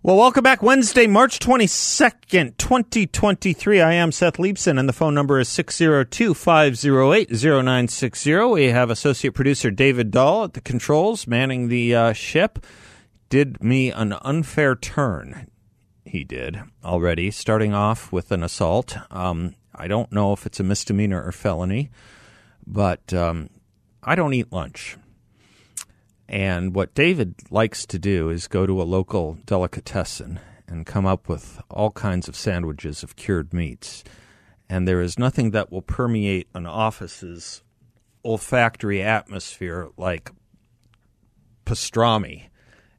Well, welcome back. Wednesday, March 22nd, 2023. I am Seth Leibsohn, and the phone number is 602 508 0960. We have associate producer David Dahl at the controls, manning the uh, ship. Did me an unfair turn. He did already, starting off with an assault. Um, I don't know if it's a misdemeanor or felony, but um, I don't eat lunch. And what David likes to do is go to a local delicatessen and come up with all kinds of sandwiches of cured meats. And there is nothing that will permeate an office's olfactory atmosphere like pastrami,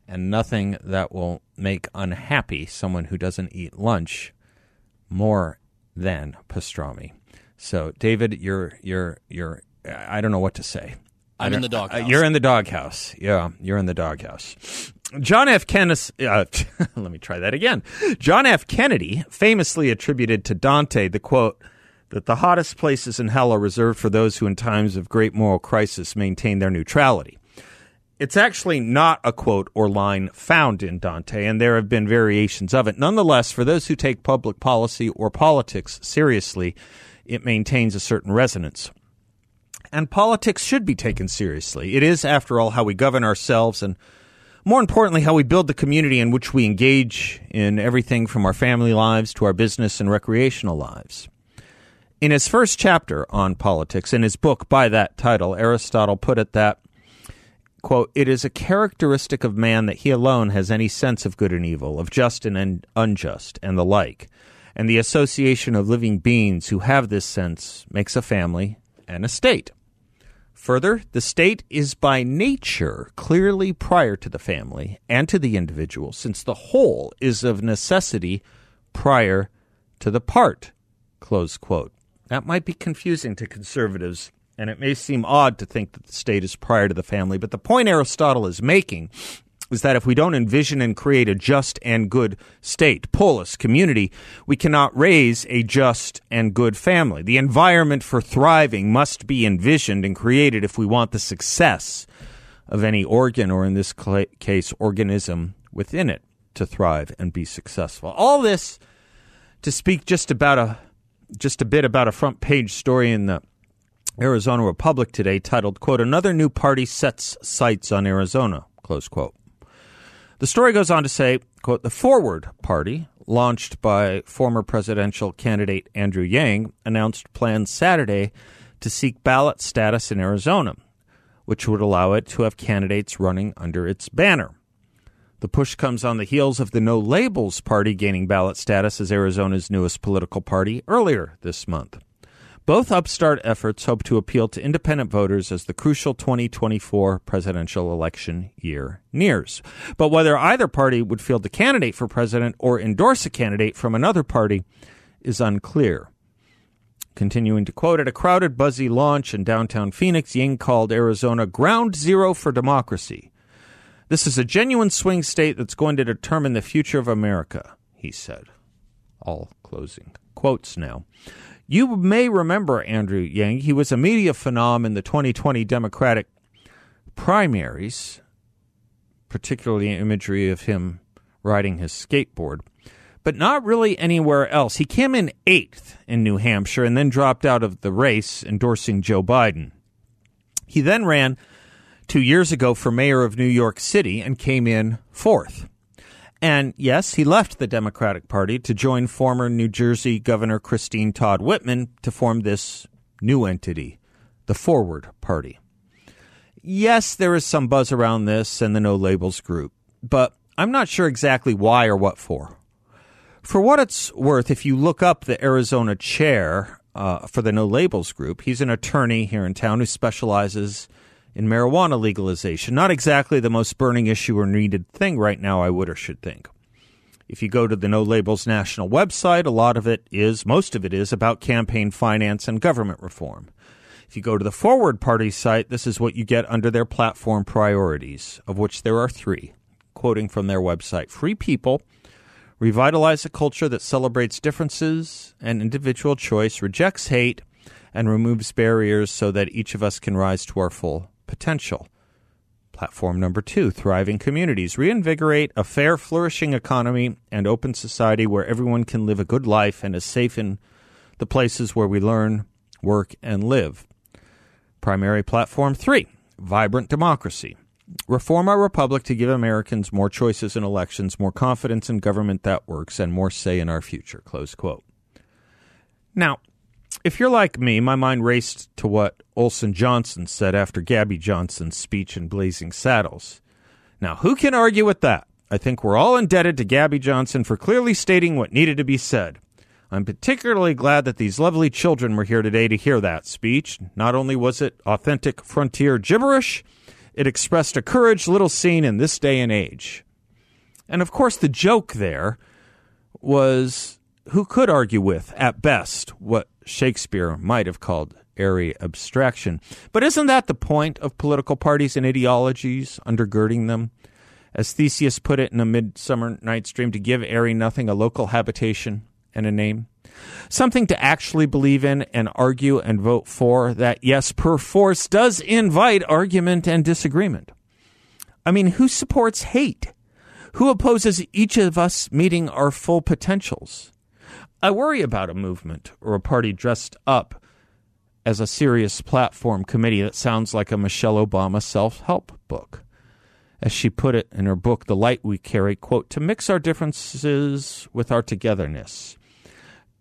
and nothing that will make unhappy someone who doesn't eat lunch more than pastrami. So, David, you're you're you're I don't know what to say. I'm in the doghouse. Uh, you're in the doghouse. Yeah, you're in the doghouse. John F. Kennedy. Uh, let me try that again. John F. Kennedy famously attributed to Dante the quote that the hottest places in hell are reserved for those who, in times of great moral crisis, maintain their neutrality. It's actually not a quote or line found in Dante, and there have been variations of it. Nonetheless, for those who take public policy or politics seriously, it maintains a certain resonance and politics should be taken seriously. It is, after all, how we govern ourselves and, more importantly, how we build the community in which we engage in everything from our family lives to our business and recreational lives. In his first chapter on politics, in his book by that title, Aristotle put it that, quote, it is a characteristic of man that he alone has any sense of good and evil, of just and unjust, and the like. And the association of living beings who have this sense makes a family and a state. Further, the state is by nature clearly prior to the family and to the individual, since the whole is of necessity prior to the part. Close quote. That might be confusing to conservatives, and it may seem odd to think that the state is prior to the family, but the point Aristotle is making is that if we don't envision and create a just and good state, polis, community, we cannot raise a just and good family. The environment for thriving must be envisioned and created if we want the success of any organ, or in this case, organism within it, to thrive and be successful. All this to speak just about a just a bit about a front page story in the Arizona Republic today titled, quote, Another new party sets sights on Arizona, close quote. The story goes on to say, quote, the Forward Party, launched by former presidential candidate Andrew Yang, announced plans Saturday to seek ballot status in Arizona, which would allow it to have candidates running under its banner. The push comes on the heels of the No Labels Party gaining ballot status as Arizona's newest political party earlier this month. Both upstart efforts hope to appeal to independent voters as the crucial 2024 presidential election year nears. But whether either party would field a candidate for president or endorse a candidate from another party is unclear. Continuing to quote, at a crowded, buzzy launch in downtown Phoenix, Yang called Arizona ground zero for democracy. This is a genuine swing state that's going to determine the future of America, he said. All closing quotes now. You may remember Andrew Yang. He was a media phenom in the 2020 Democratic primaries, particularly imagery of him riding his skateboard, but not really anywhere else. He came in eighth in New Hampshire and then dropped out of the race, endorsing Joe Biden. He then ran two years ago for mayor of New York City and came in fourth. And yes, he left the Democratic Party to join former New Jersey Governor Christine Todd Whitman to form this new entity, the Forward Party. Yes, there is some buzz around this and the No Labels group, but I'm not sure exactly why or what for. For what it's worth, if you look up the Arizona chair uh, for the No Labels group, he's an attorney here in town who specializes in marijuana legalization. Not exactly the most burning issue or needed thing right now, I would or should think. If you go to the No Labels National website, a lot of it is, most of it is, about campaign finance and government reform. If you go to the Forward Party site, this is what you get under their platform priorities, of which there are three. Quoting from their website Free people, revitalize a culture that celebrates differences and individual choice, rejects hate, and removes barriers so that each of us can rise to our full potential. Platform number two thriving communities. Reinvigorate a fair, flourishing economy and open society where everyone can live a good life and is safe in the places where we learn, work, and live. Primary Platform three vibrant democracy. Reform our republic to give Americans more choices in elections, more confidence in government that works, and more say in our future. Close quote. Now, if you're like me, my mind raced to what Olson Johnson said after Gabby Johnson's speech in Blazing Saddles. Now, who can argue with that? I think we're all indebted to Gabby Johnson for clearly stating what needed to be said. I'm particularly glad that these lovely children were here today to hear that speech. Not only was it authentic frontier gibberish, it expressed a courage little seen in this day and age. And of course, the joke there was who could argue with, at best, what Shakespeare might have called airy abstraction. But isn't that the point of political parties and ideologies undergirding them? As Theseus put it in A Midsummer Night's Dream, to give airy nothing a local habitation and a name. Something to actually believe in and argue and vote for that, yes, perforce does invite argument and disagreement. I mean, who supports hate? Who opposes each of us meeting our full potentials? I worry about a movement or a party dressed up as a serious platform committee that sounds like a Michelle Obama self help book. As she put it in her book, The Light We Carry, quote, to mix our differences with our togetherness.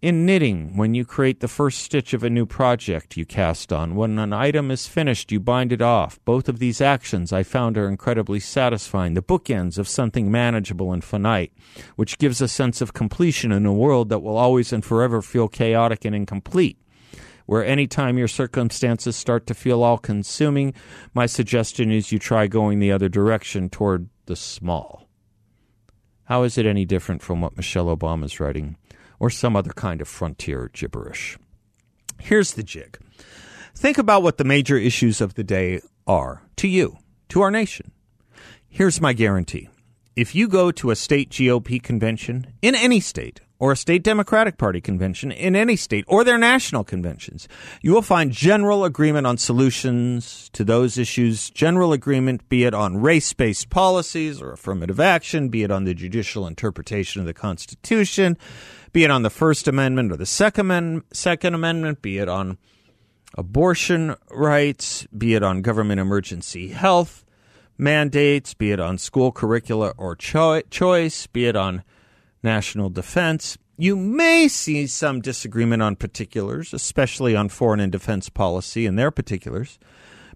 In knitting, when you create the first stitch of a new project you cast on, when an item is finished, you bind it off. Both of these actions I found are incredibly satisfying, the bookends of something manageable and finite, which gives a sense of completion in a world that will always and forever feel chaotic and incomplete. Where any time your circumstances start to feel all consuming, my suggestion is you try going the other direction toward the small. How is it any different from what Michelle Obama is writing? Or some other kind of frontier gibberish. Here's the jig. Think about what the major issues of the day are to you, to our nation. Here's my guarantee. If you go to a state GOP convention in any state, or a state Democratic Party convention in any state, or their national conventions, you will find general agreement on solutions to those issues, general agreement, be it on race based policies or affirmative action, be it on the judicial interpretation of the Constitution, be it on the First Amendment or the Second, Second Amendment, be it on abortion rights, be it on government emergency health mandates, be it on school curricula or cho- choice, be it on national defense. You may see some disagreement on particulars, especially on foreign and defense policy and their particulars.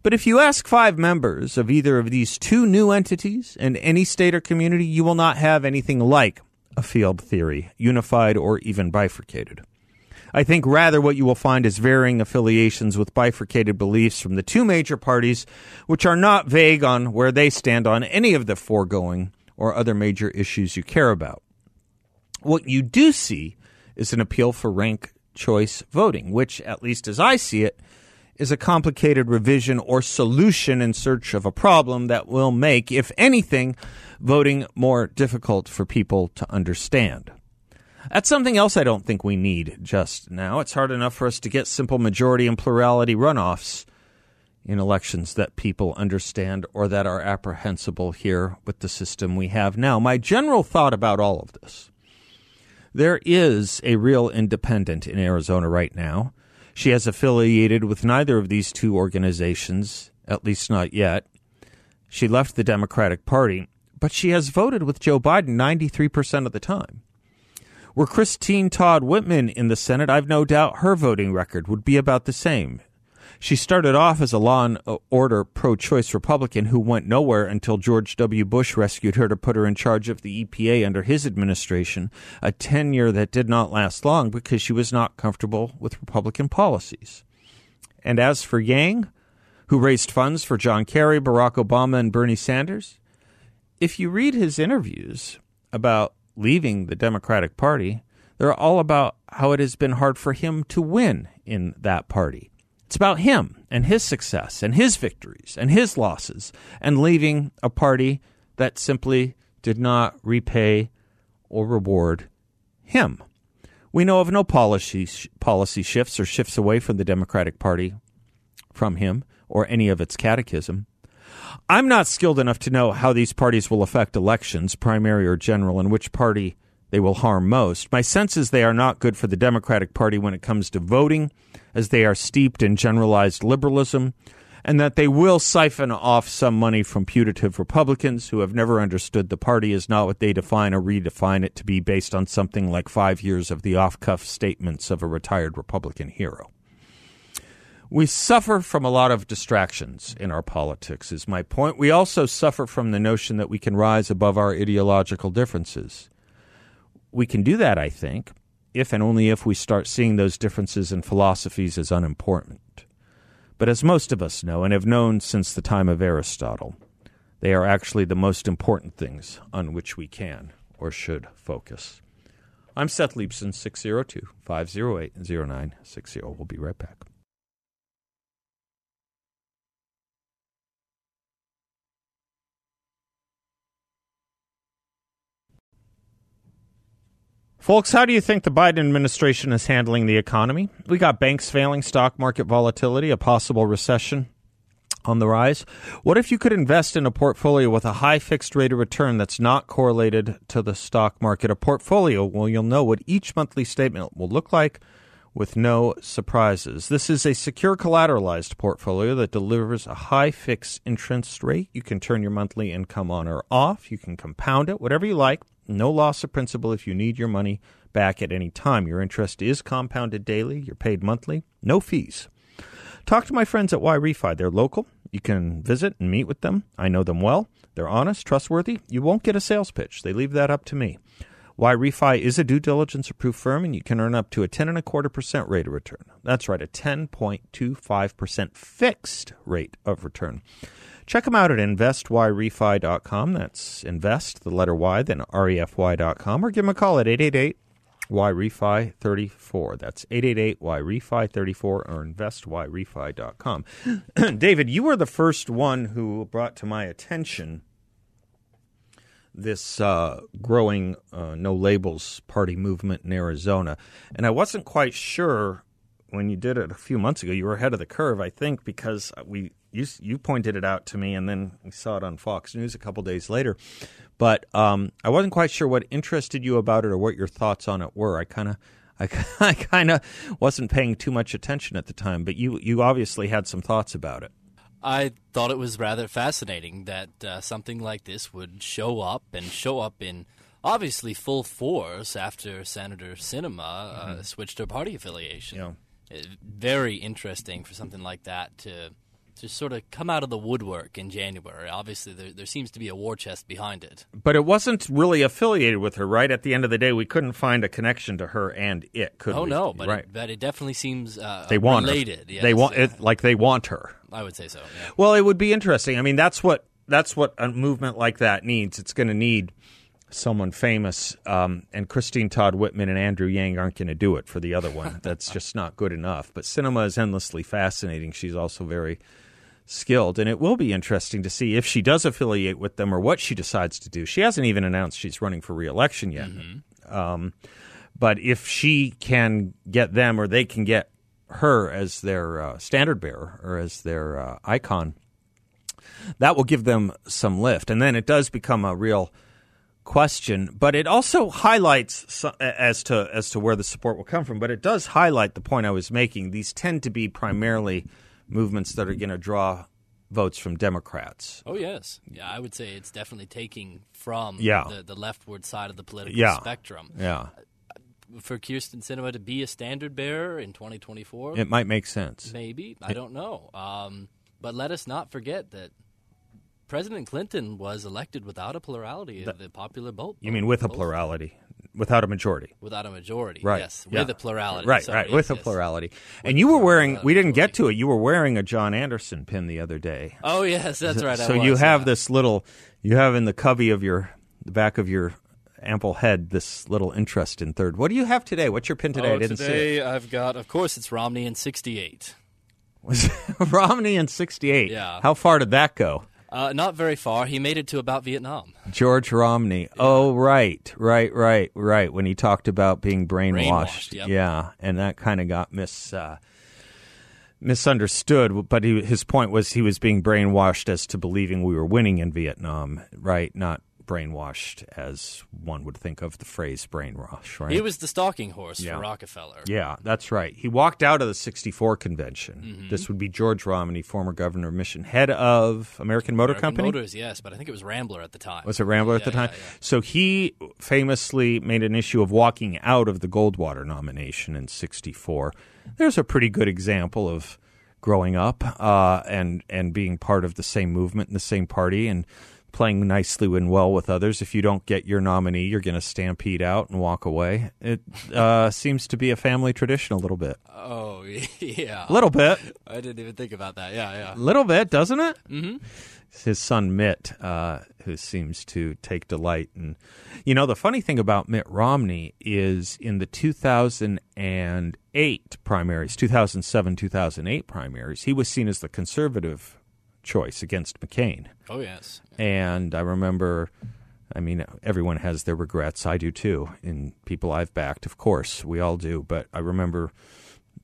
But if you ask five members of either of these two new entities in any state or community, you will not have anything like a field theory, unified or even bifurcated. I think rather what you will find is varying affiliations with bifurcated beliefs from the two major parties, which are not vague on where they stand on any of the foregoing or other major issues you care about. What you do see is an appeal for rank choice voting, which, at least as I see it, is a complicated revision or solution in search of a problem that will make, if anything, voting more difficult for people to understand. That's something else I don't think we need just now. It's hard enough for us to get simple majority and plurality runoffs in elections that people understand or that are apprehensible here with the system we have now. My general thought about all of this there is a real independent in Arizona right now. She has affiliated with neither of these two organizations, at least not yet. She left the Democratic Party but she has voted with Joe Biden 93% of the time. Were Christine Todd Whitman in the Senate, I've no doubt her voting record would be about the same. She started off as a law and order pro choice Republican who went nowhere until George W. Bush rescued her to put her in charge of the EPA under his administration, a tenure that did not last long because she was not comfortable with Republican policies. And as for Yang, who raised funds for John Kerry, Barack Obama, and Bernie Sanders, if you read his interviews about leaving the Democratic Party, they're all about how it has been hard for him to win in that party. It's about him and his success and his victories and his losses and leaving a party that simply did not repay or reward him. We know of no policy policy shifts or shifts away from the Democratic Party from him or any of its catechism. I'm not skilled enough to know how these parties will affect elections, primary or general, and which party they will harm most. My sense is they are not good for the Democratic Party when it comes to voting, as they are steeped in generalized liberalism, and that they will siphon off some money from putative Republicans who have never understood the party is not what they define or redefine it to be based on something like five years of the off cuff statements of a retired Republican hero. We suffer from a lot of distractions in our politics, is my point. We also suffer from the notion that we can rise above our ideological differences we can do that, I think, if and only if we start seeing those differences in philosophies as unimportant. But as most of us know and have known since the time of Aristotle, they are actually the most important things on which we can or should focus. I'm Seth Leibsohn, 602 508 0960. We'll be right back. Folks, how do you think the Biden administration is handling the economy? We got banks failing, stock market volatility, a possible recession on the rise. What if you could invest in a portfolio with a high fixed rate of return that's not correlated to the stock market? A portfolio, well, you'll know what each monthly statement will look like with no surprises. This is a secure collateralized portfolio that delivers a high fixed interest rate. You can turn your monthly income on or off. You can compound it, whatever you like. No loss of principal if you need your money back at any time. Your interest is compounded daily. You're paid monthly. No fees. Talk to my friends at YRefy. They're local. You can visit and meet with them. I know them well. They're honest, trustworthy. You won't get a sales pitch. They leave that up to me. YRefy is a due diligence approved firm, and you can earn up to a ten and a quarter percent rate of return. That's right, a ten point two five percent fixed rate of return. Check them out at investyrefy.com. That's invest, the letter Y, then refy.com, or give them a call at 888 YRefy 34. That's 888 YRefy 34 or investyrefy.com. David, you were the first one who brought to my attention this uh, growing uh, no labels party movement in Arizona. And I wasn't quite sure when you did it a few months ago. You were ahead of the curve, I think, because we you you pointed it out to me, and then we saw it on Fox News a couple days later. But um, I wasn't quite sure what interested you about it or what your thoughts on it were. I kind of. I, I kind of wasn't paying too much attention at the time, but you, you obviously had some thoughts about it. I thought it was rather fascinating that uh, something like this would show up and show up in obviously full force after Senator Sinema uh, mm-hmm. switched her party affiliation. Yeah. Very interesting for something like that to to sort of come out of the woodwork in January. Obviously, there, there seems to be a war chest behind it. But it wasn't really affiliated with her, right? At the end of the day, we couldn't find a connection to her and it, could oh, we? no, but, right. it, but it definitely seems uh, they want related. Yes, they want it like they want her. I would say so. Yeah. Well, it would be interesting. I mean, that's what that's what a movement like that needs. It's going to need someone famous, um, and Christine Todd Whitman and Andrew Yang aren't going to do it for the other one. That's just not good enough. But Sinema is endlessly fascinating. She's also very skilled, and it will be interesting to see if she does affiliate with them or what she decides to do. She hasn't even announced she's running for reelection yet. Mm-hmm. Um, but if she can get them or they can get her as their uh, standard bearer or as their uh, icon, that will give them some lift. And then it does become a real question, but it also highlights as to as to where the support will come from. But it does highlight the point I was making. These tend to be primarily movements that are going to draw votes from Democrats. Oh yes, yeah, I would say it's definitely taking from yeah. the, the leftward side of the political yeah. spectrum. Yeah. For Kyrsten Sinema to be a standard bearer in 2024, it might make sense. Maybe I don't know, um, but let us not forget that President Clinton was elected without a plurality of the popular vote. You mean with a plurality? without a majority. Without a majority, right? Yes, yeah. with a plurality. Right, Sorry, right, yes, with yes. a plurality. And you were wearing. We didn't get to it. You were wearing a John Anderson pin the other day. Oh yes, that's right. So was, you have yeah. this little. You have in the cubby of your the back of your ample head this little interest in third. What do you have today? What's your pin today? Oh, I didn't today see it. I've got, of course, it's Romney in '68. Was Romney in '68? Yeah. How far did that go? Uh, not very far. He made it to about Vietnam. George Romney. Yeah. Oh, right, right, right, right. When he talked about being brainwashed. brainwashed yep. Yeah, and that kind of got mis. Uh, misunderstood, but he, his point was he was being brainwashed as to believing we were winning in Vietnam, right? Not brainwashed as one would think of the phrase brainwash, right? He was the stalking horse Yeah. for Rockefeller. yeah, that's right. He walked out of the 64 convention. Mm-hmm. This would be George Romney, former governor of Michigan, head of American Motor American Company. Motors, yes, but I think it was Rambler at the time. Was it Rambler at Yeah, the time? yeah. So he famously made an issue of walking out of the Goldwater nomination in '64. There's a pretty good example of growing up uh, and and being part of the same movement in the same party and playing nicely and well with others. If you don't get your nominee, you're going to stampede out and walk away. It uh, seems to be a family tradition a little bit. Oh, yeah. A little bit. I didn't even think about that. Yeah, yeah. a little bit, doesn't it? Mm-hmm. His son Mitt, uh, who seems to take delight in. You know, the funny thing about Mitt Romney is in the 2008 primaries, 2007 2008 primaries, he was seen as the conservative choice against McCain. Oh, yes. And I remember, I mean, everyone has their regrets. I do too. In people I've backed, of course, we all do. But I remember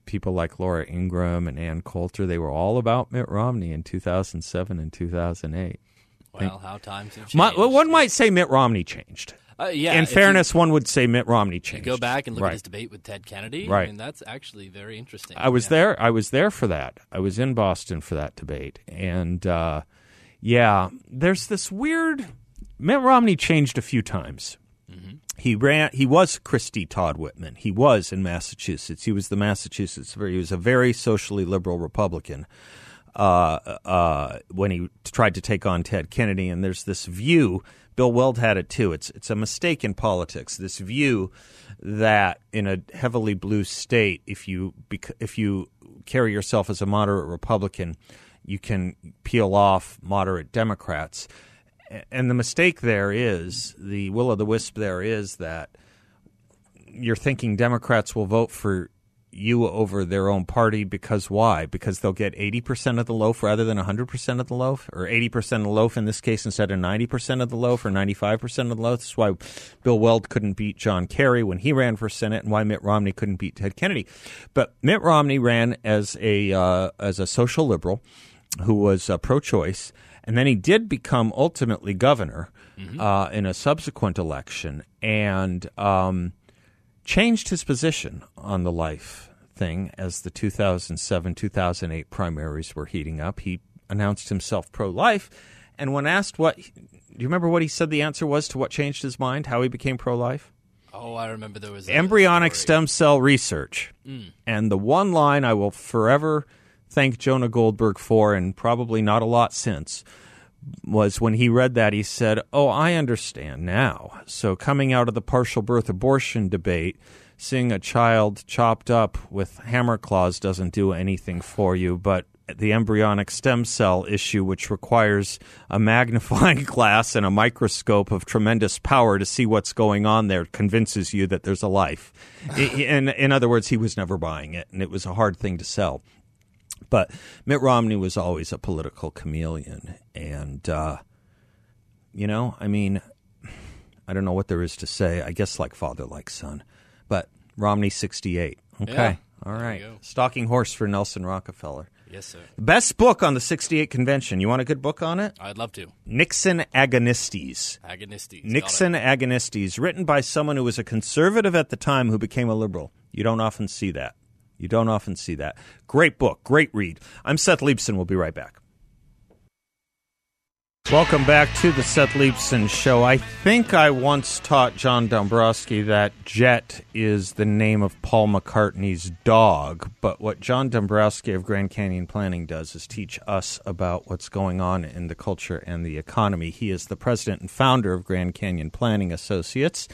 people like Laura Ingraham and Ann Coulter, they were all about Mitt Romney in 2007 and 2008. Well, how times have changed. My, well, one might say Mitt Romney changed. Uh, yeah, In if you- fairness, one would say Mitt Romney changed. go back and look right. at his debate with Ted Kennedy. Right. I mean, that's actually very interesting. I was Yeah. there. I was there for that. I was in Boston for that debate, and uh, yeah, there's this weird. Mitt Romney changed a few times. He ran. He was Christie Todd Whitman. He was in Massachusetts. He was the Massachusetts. He was a very socially liberal Republican. Uh, uh, when he tried to take on Ted Kennedy, and there's this view. Bill Weld had it too. It's it's a mistake in politics. This view that in a heavily blue state, if you if you carry yourself as a moderate Republican, you can peel off moderate Democrats. And the mistake there is the will o' the wisp. There is that you're thinking Democrats will vote for you over their own party because why? Because they'll get 80% of the loaf rather than 100% of the loaf, or 80% of the loaf in this case instead of 90% of the loaf, or 95% of the loaf. That's why Bill Weld couldn't beat John Kerry when he ran for Senate, and why Mitt Romney couldn't beat Ted Kennedy. But Mitt Romney ran as a uh, as a social liberal who was uh, pro-choice, and then he did become ultimately governor uh, in a subsequent election, and. Um, changed his position on the life thing as the 2007 2008 primaries were heating up. He announced himself pro life. And when asked what, do you remember what he said the answer was to what changed his mind, how he became pro life? Oh, I remember there was Embryonic story. stem cell research. Mm. And the one line I will forever thank Jonah Goldberg for, and probably not a lot since, was when he read that, he said, Oh, I understand now. So, coming out of the partial birth abortion debate, seeing a child chopped up with hammer claws doesn't do anything for you, but the embryonic stem cell issue, which requires a magnifying glass and a microscope of tremendous power to see what's going on there, convinces you that there's a life. In, in other words, he was never buying it, and it was a hard thing to sell. But Mitt Romney was always a political chameleon. And, uh, you know, I mean, I don't know what there is to say. I guess like father, like son. But Romney 68. Okay. Yeah, All right. Stalking horse for Nelson Rockefeller. Yes, sir. Best book on the 68 convention. You want a good book on it? I'd love to. Nixon Agonistes. Agonistes. Nixon. Agonistes, written by someone who was a conservative at the time who became a liberal. You don't often see that. You don't often see that. Great book, great read. I'm Seth Leibsohn. We'll be right back. Welcome back to the Seth Leibsohn Show. I think I once taught John Dombroski that Jet is the name of Paul McCartney's dog, but what John Dombroski of Grand Canyon Planning does is teach us about what's going on in the culture and the economy. He is the president and founder of Grand Canyon Planning Associates.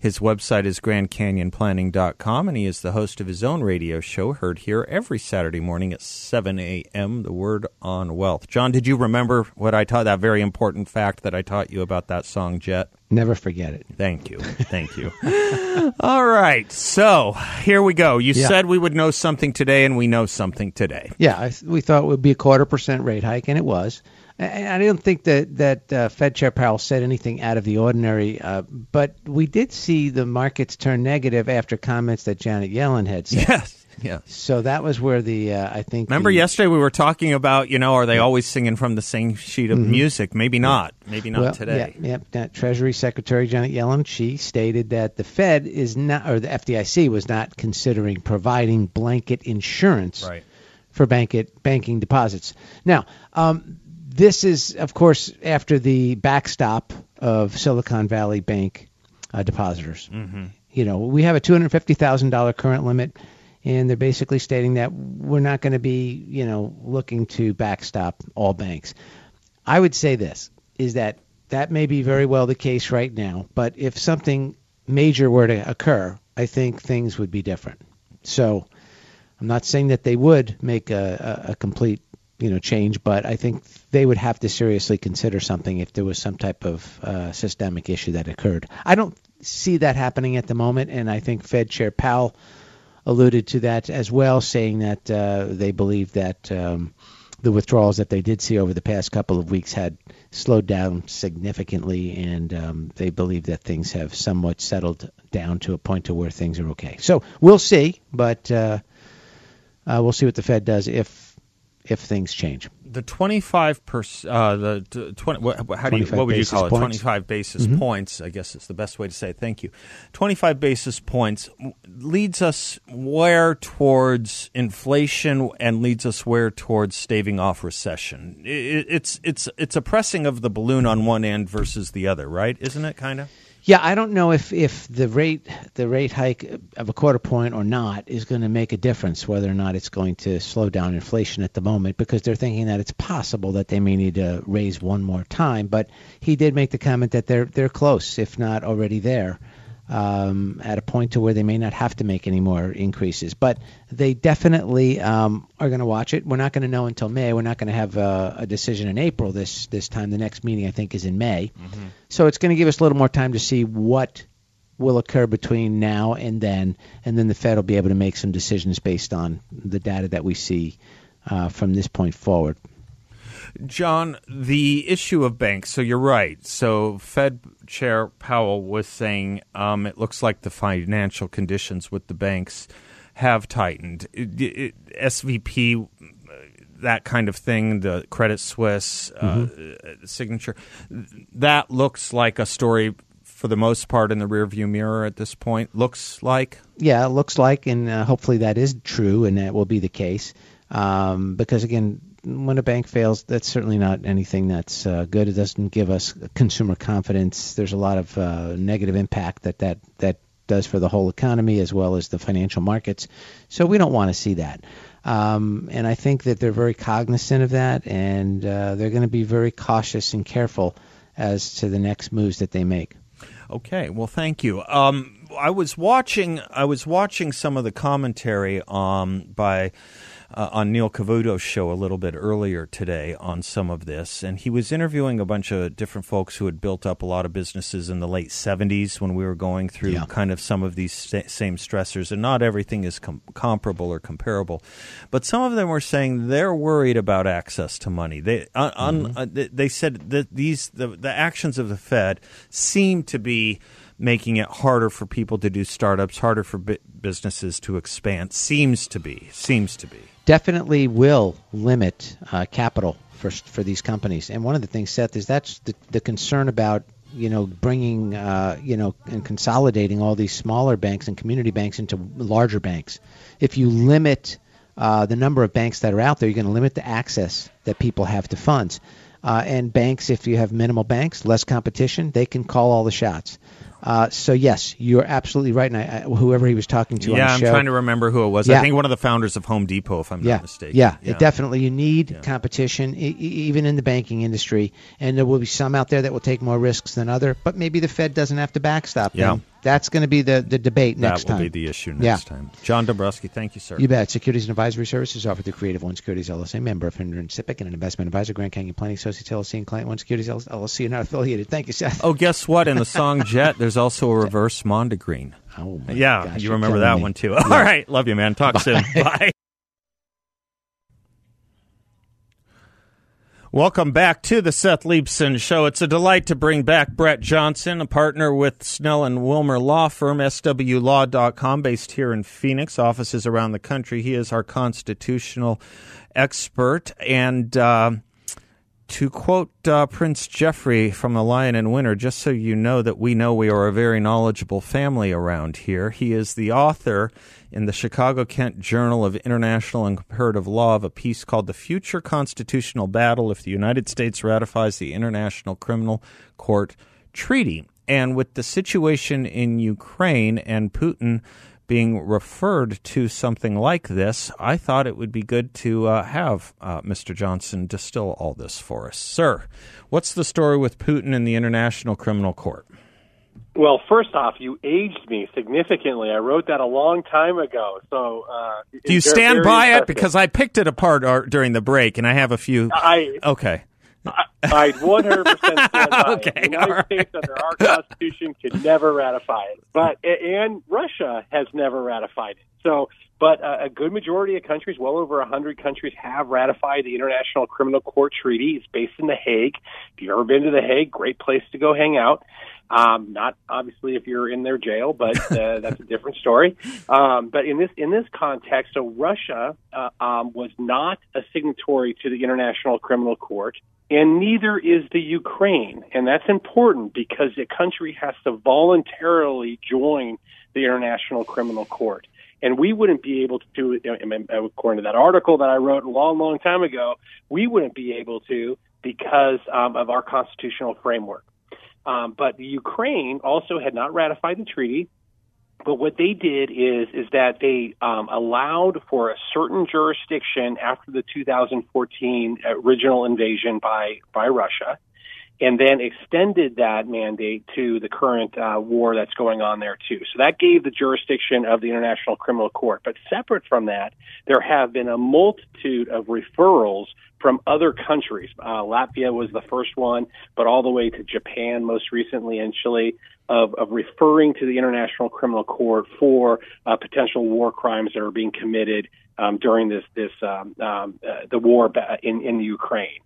His website is grandcanyonplanning.com, and he is the host of his own radio show, heard here every Saturday morning at 7 a.m., The Word on Wealth. John, did you remember what I taught, that very important fact that I taught you about that song, Jet? Never forget it. Thank you. Thank you. All right. So here we go. You Yeah. said we would know something today, and we know something today. Yeah, I, we thought it would be a quarter percent rate hike, and it was. And I don't think that that uh, Fed Chair Powell said anything out of the ordinary, uh, but we did see the markets turn negative after comments that Janet Yellen had said. Yes. Yeah. So that was where the uh, I think. Remember the, yesterday we were talking about, you know, are they always singing from the same sheet of music? Maybe not. Maybe not Mm-hmm. well, today. Yeah, yeah, Treasury Secretary Janet Yellen, she stated that the Fed is not, or the FDIC was not considering providing blanket insurance Right. for bank banking deposits. Now, um, this is, of course, after the backstop of Silicon Valley Bank uh, depositors. Mm-hmm. You know, we have a $250,000 current limit, and they're basically stating that we're not going to be, you know, looking to backstop all banks. I would say this is that that may be very well the case right now, but if something major were to occur, I think things would be different. So I'm not saying that they would make a, a, a complete you know change, but I think they would have to seriously consider something if there was some type of uh, systemic issue that occurred. I don't see that happening at the moment, and I think Fed Chair Powell alluded to that as well, saying that uh, they believe that um, the withdrawals that they did see over the past couple of weeks had slowed down significantly, and um, they believe that things have somewhat settled down to a point to where things are okay. So we'll see, but uh, uh, we'll see what the Fed does if if things change. The 25 percent, uh, the 20, what, how do you, what would you call it? points. 25 basis points, I guess it's the best way to say it. Thank you. 25 basis points leads us where towards inflation and leads us where towards staving off recession. It, it's, it's, it's a pressing of the balloon on one end versus the other, right? Isn't it kind of? Yeah, I don't know if, if the rate the rate hike of a quarter point or not is going to make a difference whether or not it's going to slow down inflation at the moment because they're thinking that it's possible that they may need to raise one more time. But he did make the comment that they're they're close, if not already there, um, at a point to where they may not have to make any more increases. But they definitely um, are going to watch it. We're not going to know until May. We're not going to have a, a decision in April this this time. The next meeting I think is in May. So it's going to give us a little more time to see what will occur between now and then, and then the Fed will be able to make some decisions based on the data that we see uh, from this point forward. John, the issue of banks. So you're right. So Fed Chair Powell was saying um, it looks like the financial conditions with the banks have tightened. It, it, SVB, that kind of thing, the Credit Suisse uh, signature, that looks like a story for the most part in the rearview mirror at this point. Looks like. Yeah, it looks like, and uh, hopefully that is true, and that will be the case. Um, because again, when a bank fails, that's certainly not anything that's uh, good. It doesn't give us consumer confidence. There's a lot of uh, negative impact that that that does for the whole economy as well as the financial markets. So we don't want to see that. Um, and I think that they're very cognizant of that, and uh, they're going to be very cautious and careful as to the next moves that they make. Okay, well, thank you. Um, I was watching. I was watching some of the commentary um, by uh, on Neil Cavuto's show a little bit earlier today on some of this, and he was interviewing a bunch of different folks who had built up a lot of businesses in the late '70s when we were going through Yeah. kind of some of these sa- same stressors, and not everything is com- comparable or comparable, but some of them were saying they're worried about access to money. They on, on, uh, they- they said that these the, the actions of the Fed seem to be making it harder for people to do startups, harder for bu- businesses to expand. Seems to be. Seems to be. Definitely will limit uh, capital for for these companies. And one of the things, Seth, is that's the, the concern about you know bringing uh, you know and consolidating all these smaller banks and community banks into larger banks. If you limit uh, the number of banks that are out there, you're going to limit the access that people have to funds. Uh, and banks, if you have minimal banks, less competition, they can call all the shots. Uh, so yes, you're absolutely right. And I, I, whoever he was talking to yeah, on the I'm show, trying to remember who it was. Yeah. I think one of the founders of Home Depot, if I'm yeah, not mistaken. Yeah, it definitely you need competition, e- e- even in the banking industry, and there will be some out there that will take more risks than other. But maybe the Fed doesn't have to backstop Yeah. them. That's going to be the, the debate That next time. That will be the issue Yeah. next time. John Dombroski, thank you, sir. You bet. Securities and advisory services offered through Creative One Securities LLC, member of FINRA and SIPC, and an investment advisor, Grand Canyon Planning Associates LLC, and Client One Securities LLC, are not affiliated. Thank you, Seth. Oh, guess what? In the song Jet, there's also a reverse Mondegreen. Oh, my Yeah, gosh, you remember that me. one too. All right, love you, man. Talk soon. Bye. Welcome back to the Seth Leibsohn Show. It's a delight to bring back Brett Johnson, a partner with Snell and Wilmer Law Firm, swlaw.com, based here in Phoenix, offices around the country. He is our constitutional expert. And uh, to quote uh, Prince Jeffrey from The Lion in Winter, just so you know that we know we are a very knowledgeable family around here, he is the author in the Chicago Kent Journal of International and Comparative Law of a piece called The Future Constitutional Battle If the United States Ratifies the International Criminal Court Treaty. And with the situation in Ukraine and Putin being referred to something like this, I thought it would be good to uh, have uh, Mr. Johnson distill all this for us. Sir, what's the story with Putin and the International Criminal Court? Well, first off, you aged me significantly. I wrote that a long time ago. So, uh, do you stand by it? Because I picked it apart uh, during the break, and I have a few. I okay. I 100% stand by okay, it. The United right. States under our Constitution could never ratify it, but and Russia has never ratified it. So, but a good majority of countries, well over a hundred countries, have ratified the International Criminal Court Treaty. It's based in The Hague. If you've ever been to The Hague, great place to go hang out. Um, not obviously if you're in their jail, but uh, that's a different story. Um, but in this in this context, so Russia uh, um, was not a signatory to the International Criminal Court, and neither is the Ukraine, and that's important because a country has to voluntarily join the International Criminal Court. And we wouldn't be able to do it, according to that article that I wrote a long, long time ago, we wouldn't be able to because um, of our constitutional framework. Um, but Ukraine also had not ratified the treaty. But what they did is is that they um, allowed for a certain jurisdiction after the 2014 original invasion by by Russia, and then extended that mandate to the current uh, war that's going on there too. So that gave the jurisdiction of the International Criminal Court. But separate from that, there have been a multitude of referrals from other countries. Uh, Latvia was the first one, but all the way to Japan most recently and Chile of, of referring to the International Criminal Court for uh, potential war crimes that are being committed um, during this this um, um, uh, the war in in the Ukraine.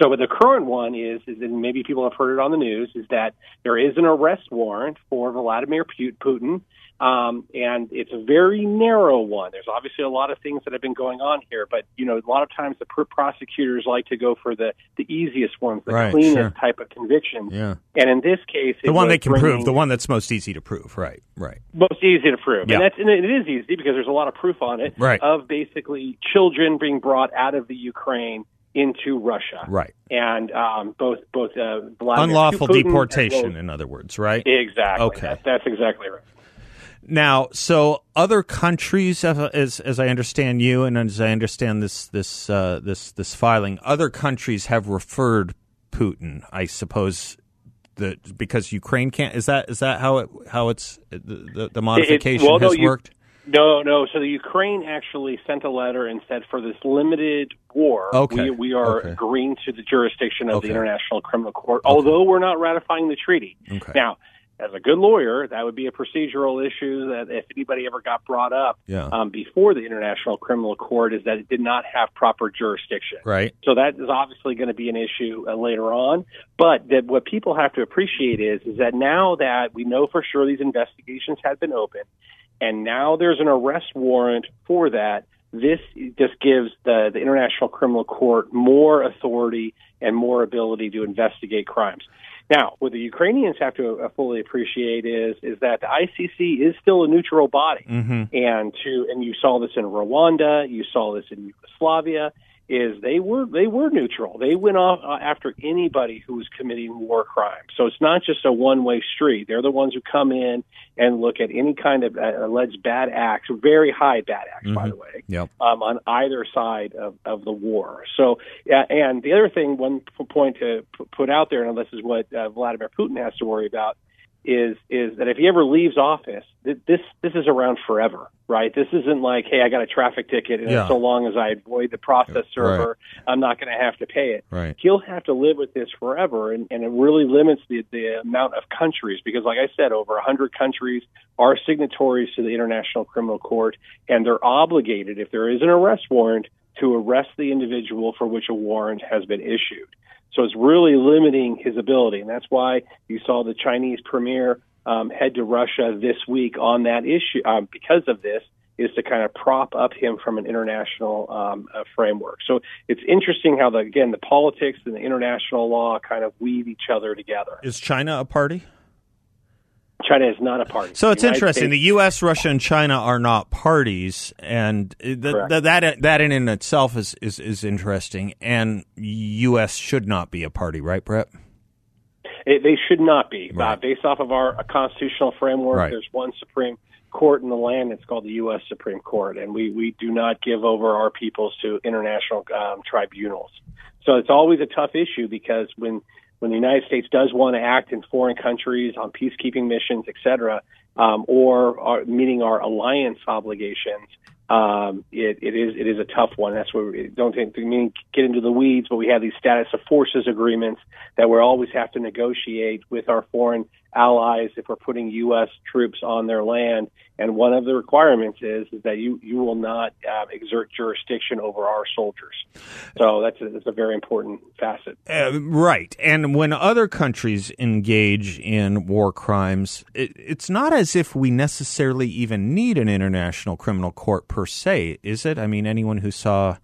So, the current one is, is, and maybe people have heard it on the news, is that there is an arrest warrant for Vladimir Putin um, and it's a very narrow one. There's obviously a lot of things that have been going on here, but you know, a lot of times the pr- prosecutors like to go for the the easiest ones, the right, cleanest sure. type of conviction. Yeah. And in this case, the one they can prove, the one that's most easy to prove. Right. Right. Most easy to prove, yeah. and that's and it is easy because there's a lot of proof on it. Right. Of basically children being brought out of the Ukraine into Russia. Right. And um, both both uh, unlawful deportation, in other words, right? Exactly. Okay. That, that's exactly right. Now, so other countries, as as I understand you, and as I understand this this uh, this this filing, other countries have referred Putin. I suppose that because Ukraine can't. Is that is that how it how it's the the modification it, well, has no, you, worked? No, no. So the Ukraine actually sent a letter and said, for this limited war, okay. we, we are okay. agreeing to the jurisdiction of okay. the International Criminal Court, although we're not ratifying the treaty. Now, as a good lawyer, that would be a procedural issue that if anybody ever got brought up yeah. um, before the International Criminal Court is that it did not have proper jurisdiction. Right. So that is obviously going to be an issue uh, later on. But that what people have to appreciate is is that now that we know for sure these investigations have been open, and now there's an arrest warrant for that. This just gives the, the International Criminal Court more authority and more ability to investigate crimes. Now, what the Ukrainians have to uh, fully appreciate is is that the ICC is still a neutral body, mm-hmm. and to and you saw this in Rwanda, you saw this in Yugoslavia. Is they were they were neutral. They went off uh, after anybody who was committing war crimes. So it's not just a one way street. They're the ones who come in and look at any kind of uh, alleged bad acts, very high bad acts, mm-hmm. by the way, yep. um, on either side of, of the war. So, uh, and the other thing, one point to put out there, and this is what uh, Vladimir Putin has to worry about, is is that if he ever leaves office, th- this this is around forever, right? This isn't like, hey, I got a traffic ticket, and Yeah. so long as I avoid the process server, Right. I'm not going to have to pay it. Right. He'll have to live with this forever, and, and it really limits the the amount of countries because, like I said, over a hundred countries are signatories to the International Criminal Court, and they're obligated if there is an arrest warrant to arrest the individual for which a warrant has been issued. So it's really limiting his ability, and that's why you saw the Chinese premier um, head to Russia this week on that issue. Um, because of this, is to kind of prop up him from an international um, uh, framework. So it's interesting how the again the politics and the international law kind of weave each other together. Is China a party? China is not a party. So it's interesting. States, the U.S., Russia, and China are not parties, and the, the, that that in itself is, is is interesting. And U.S. should not be a party, right, Brett? It, they should not be. Right. Uh, based off of our constitutional framework, right. there's one Supreme Court in the land. It's called the U.S. Supreme Court, and we we do not give over our peoples to international um, tribunals. So it's always a tough issue because when when the United States does want to act in foreign countries on peacekeeping missions, et cetera, um, or meeting our alliance obligations, um, it, it is it is a tough one. That's where we don't mean get into the weeds, but we have these status of forces agreements that we always have to negotiate with our foreign allies if we're putting U.S. troops on their land. And one of the requirements is, is that you, you will not uh, exert jurisdiction over our soldiers. So that's a, that's a very important facet. Uh, right. And when other countries engage in war crimes, it, it's not as if we necessarily even need an international criminal court per se, is it? I mean, anyone who saw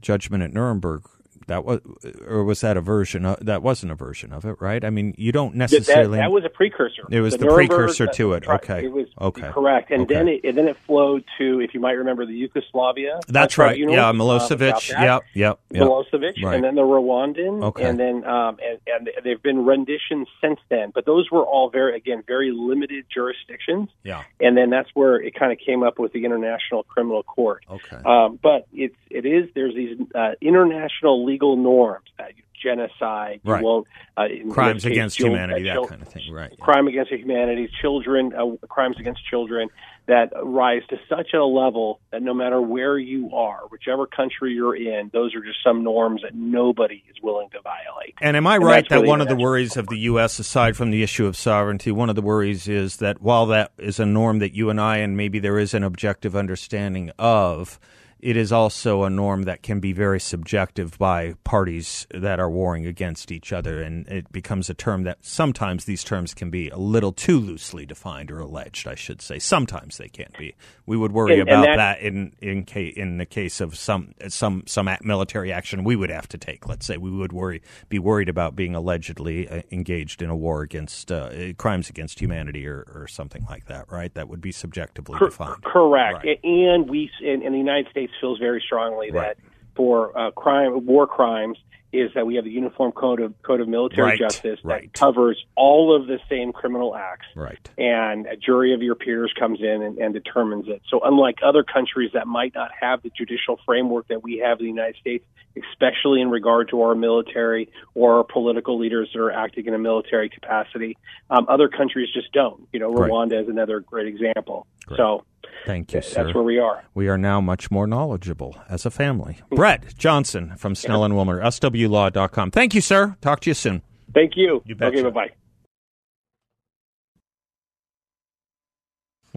Judgment at Nuremberg that was, or was that a version? Of, that wasn't a version of it, right? I mean, you don't necessarily. That, that was a precursor. It was the, the precursor to it. Okay. It was okay. Correct, and okay. then it and then it flowed to, if you might remember, the Yugoslavia. That's right. Yeah, Milosevic. Uh, yep, yep, yep. Milosevic, right. and then the Rwandan. Okay. And then um, and and they've been renditions since then, but those were all very again very limited jurisdictions. Yeah. And then that's where it kind of came up with the International Criminal Court. Okay. Um, but it's it is there's these uh, international legal legal norms. Uh, genocide, right. you won't uh, crimes case, against humanity, that kind of thing, right? Crime against humanity, children, uh, crimes against children that rise to such a level that no matter where you are, whichever country you're in, those are just some norms that nobody is willing to violate. And am I and right that one of the worries of the U.S., aside from the issue of sovereignty, one of the worries is that while that is a norm that you and I, and maybe there is an objective understanding of, it is also a norm that can be very subjective by parties that are warring against each other, and it becomes a term that sometimes these terms can be a little too loosely defined or alleged. I should say sometimes they can't be. We would worry and, about and that, that in in case, in the case of some some some military action we would have to take. Let's say we would worry be worried about being allegedly uh, engaged in a war against uh, crimes against humanity or, or something like that. Right? That would be subjectively defined. Correct. Right. And we in, in the United States Feels very strongly right. that for uh, crime, war crimes, is that we have a uniform code of code of military right, justice that right. covers all of the same criminal acts. Right. And a jury of your peers comes in and, and determines it. So unlike other countries that might not have the judicial framework that we have in the United States, especially in regard to our military or our political leaders that are acting in a military capacity, um, other countries just don't. You know, Rwanda right. is another great example. Great. So Thank you, sir. That's where we are. We are now much more knowledgeable as a family. Brett Johnson from Snell and Wilmer, swlaw.com. Thank you, sir. Talk to you soon. Thank you. You betcha. Okay, bye bye.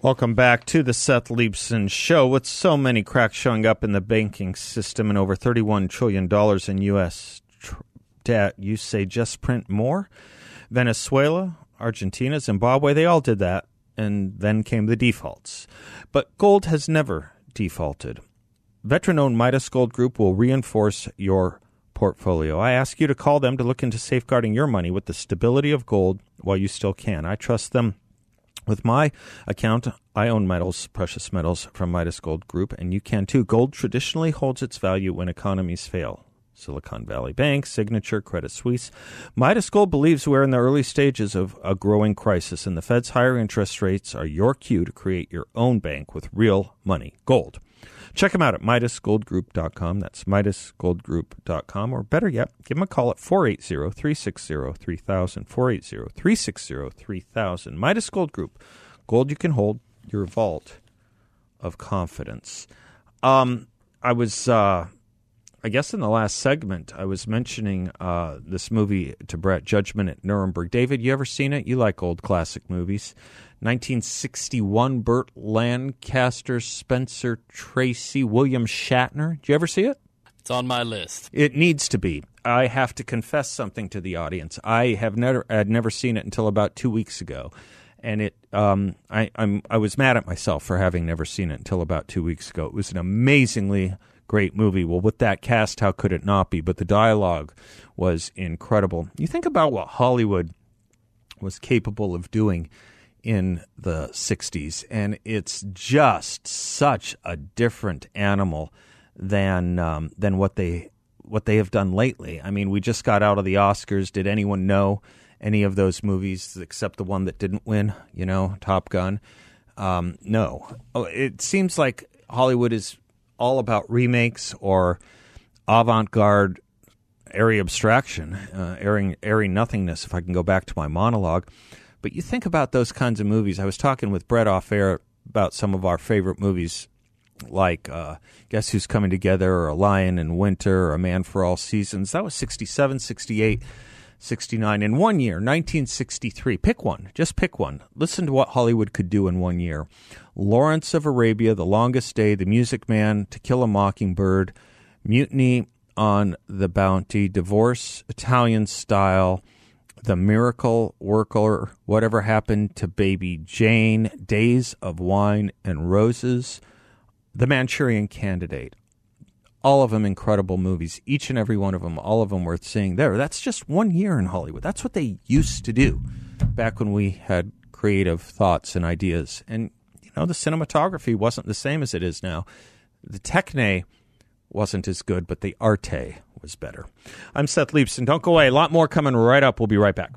Welcome back to the Seth Leibsohn Show. With so many cracks showing up in the banking system and over $31 trillion in U.S. debt, you say just print more? Venezuela, Argentina, Zimbabwe, they all did that and then came the defaults. But gold has never defaulted. Veteran owned Midas Gold Group will reinforce your portfolio. I ask you to call them to look into safeguarding your money with the stability of gold while you still can. I trust them. With my account, I own metals, precious metals from Midas Gold Group, and you can too. Gold traditionally holds its value when economies fail. Silicon Valley Bank, Signature, Credit Suisse. Midas Gold believes we're in the early stages of a growing crisis, and the Fed's higher interest rates are your cue to create your own bank with real money, gold. Check them out at MidasGoldGroup.com. That's MidasGoldGroup.com. Or better yet, give them a call at 480 360 3000. 480 360 3000. Midas Gold Group. Gold you can hold, your vault of confidence. Um, I was. Uh, I guess in the last segment, I was mentioning uh, this movie to Brett, Judgment at Nuremberg. David, you ever seen it? You like old classic movies. 1961, Burt Lancaster, Spencer Tracy, William Shatner. Did you ever see it? It's on my list. It needs to be. I have to confess something to the audience. I have never had never seen it until about two weeks ago, and it um, I I'm I was mad at myself for having never seen it until about two weeks ago. It was an amazingly great movie. Well, with that cast, how could it not be? But the dialogue was incredible. You think about what Hollywood was capable of doing in the 60s, and it's just such a different animal than um, than what they what they have done lately. I mean, we just got out of the Oscars. Did anyone know any of those movies except the one that didn't win? You know, Top Gun. Um, no, oh, it seems like Hollywood is all about remakes or avant-garde airy abstraction, uh, airing, airy nothingness. If I can go back to my monologue, but you think about those kinds of movies. I was talking with Brett off air about some of our favorite movies, like uh, Guess Who's Coming Together, or A Lion in Winter, or A Man for All Seasons. That was 67, 68, 69. In one year, 1963. Pick one. Just pick one. Listen to what Hollywood could do in one year. Lawrence of Arabia, The Longest Day, The Music Man, To Kill a Mockingbird, Mutiny on the Bounty, Divorce, Italian Style, The Miracle Worker, Whatever Happened to Baby Jane, Days of Wine and Roses, The Manchurian Candidate. All of them incredible movies, each and every one of them, all of them worth seeing. There, that's just one year in Hollywood. That's what they used to do back when we had creative thoughts and ideas. And you know, the cinematography wasn't the same as it is now. The techne wasn't as good, but the arte was better. I'm Seth Leibsohn. Don't go away. A lot more coming right up. We'll be right back.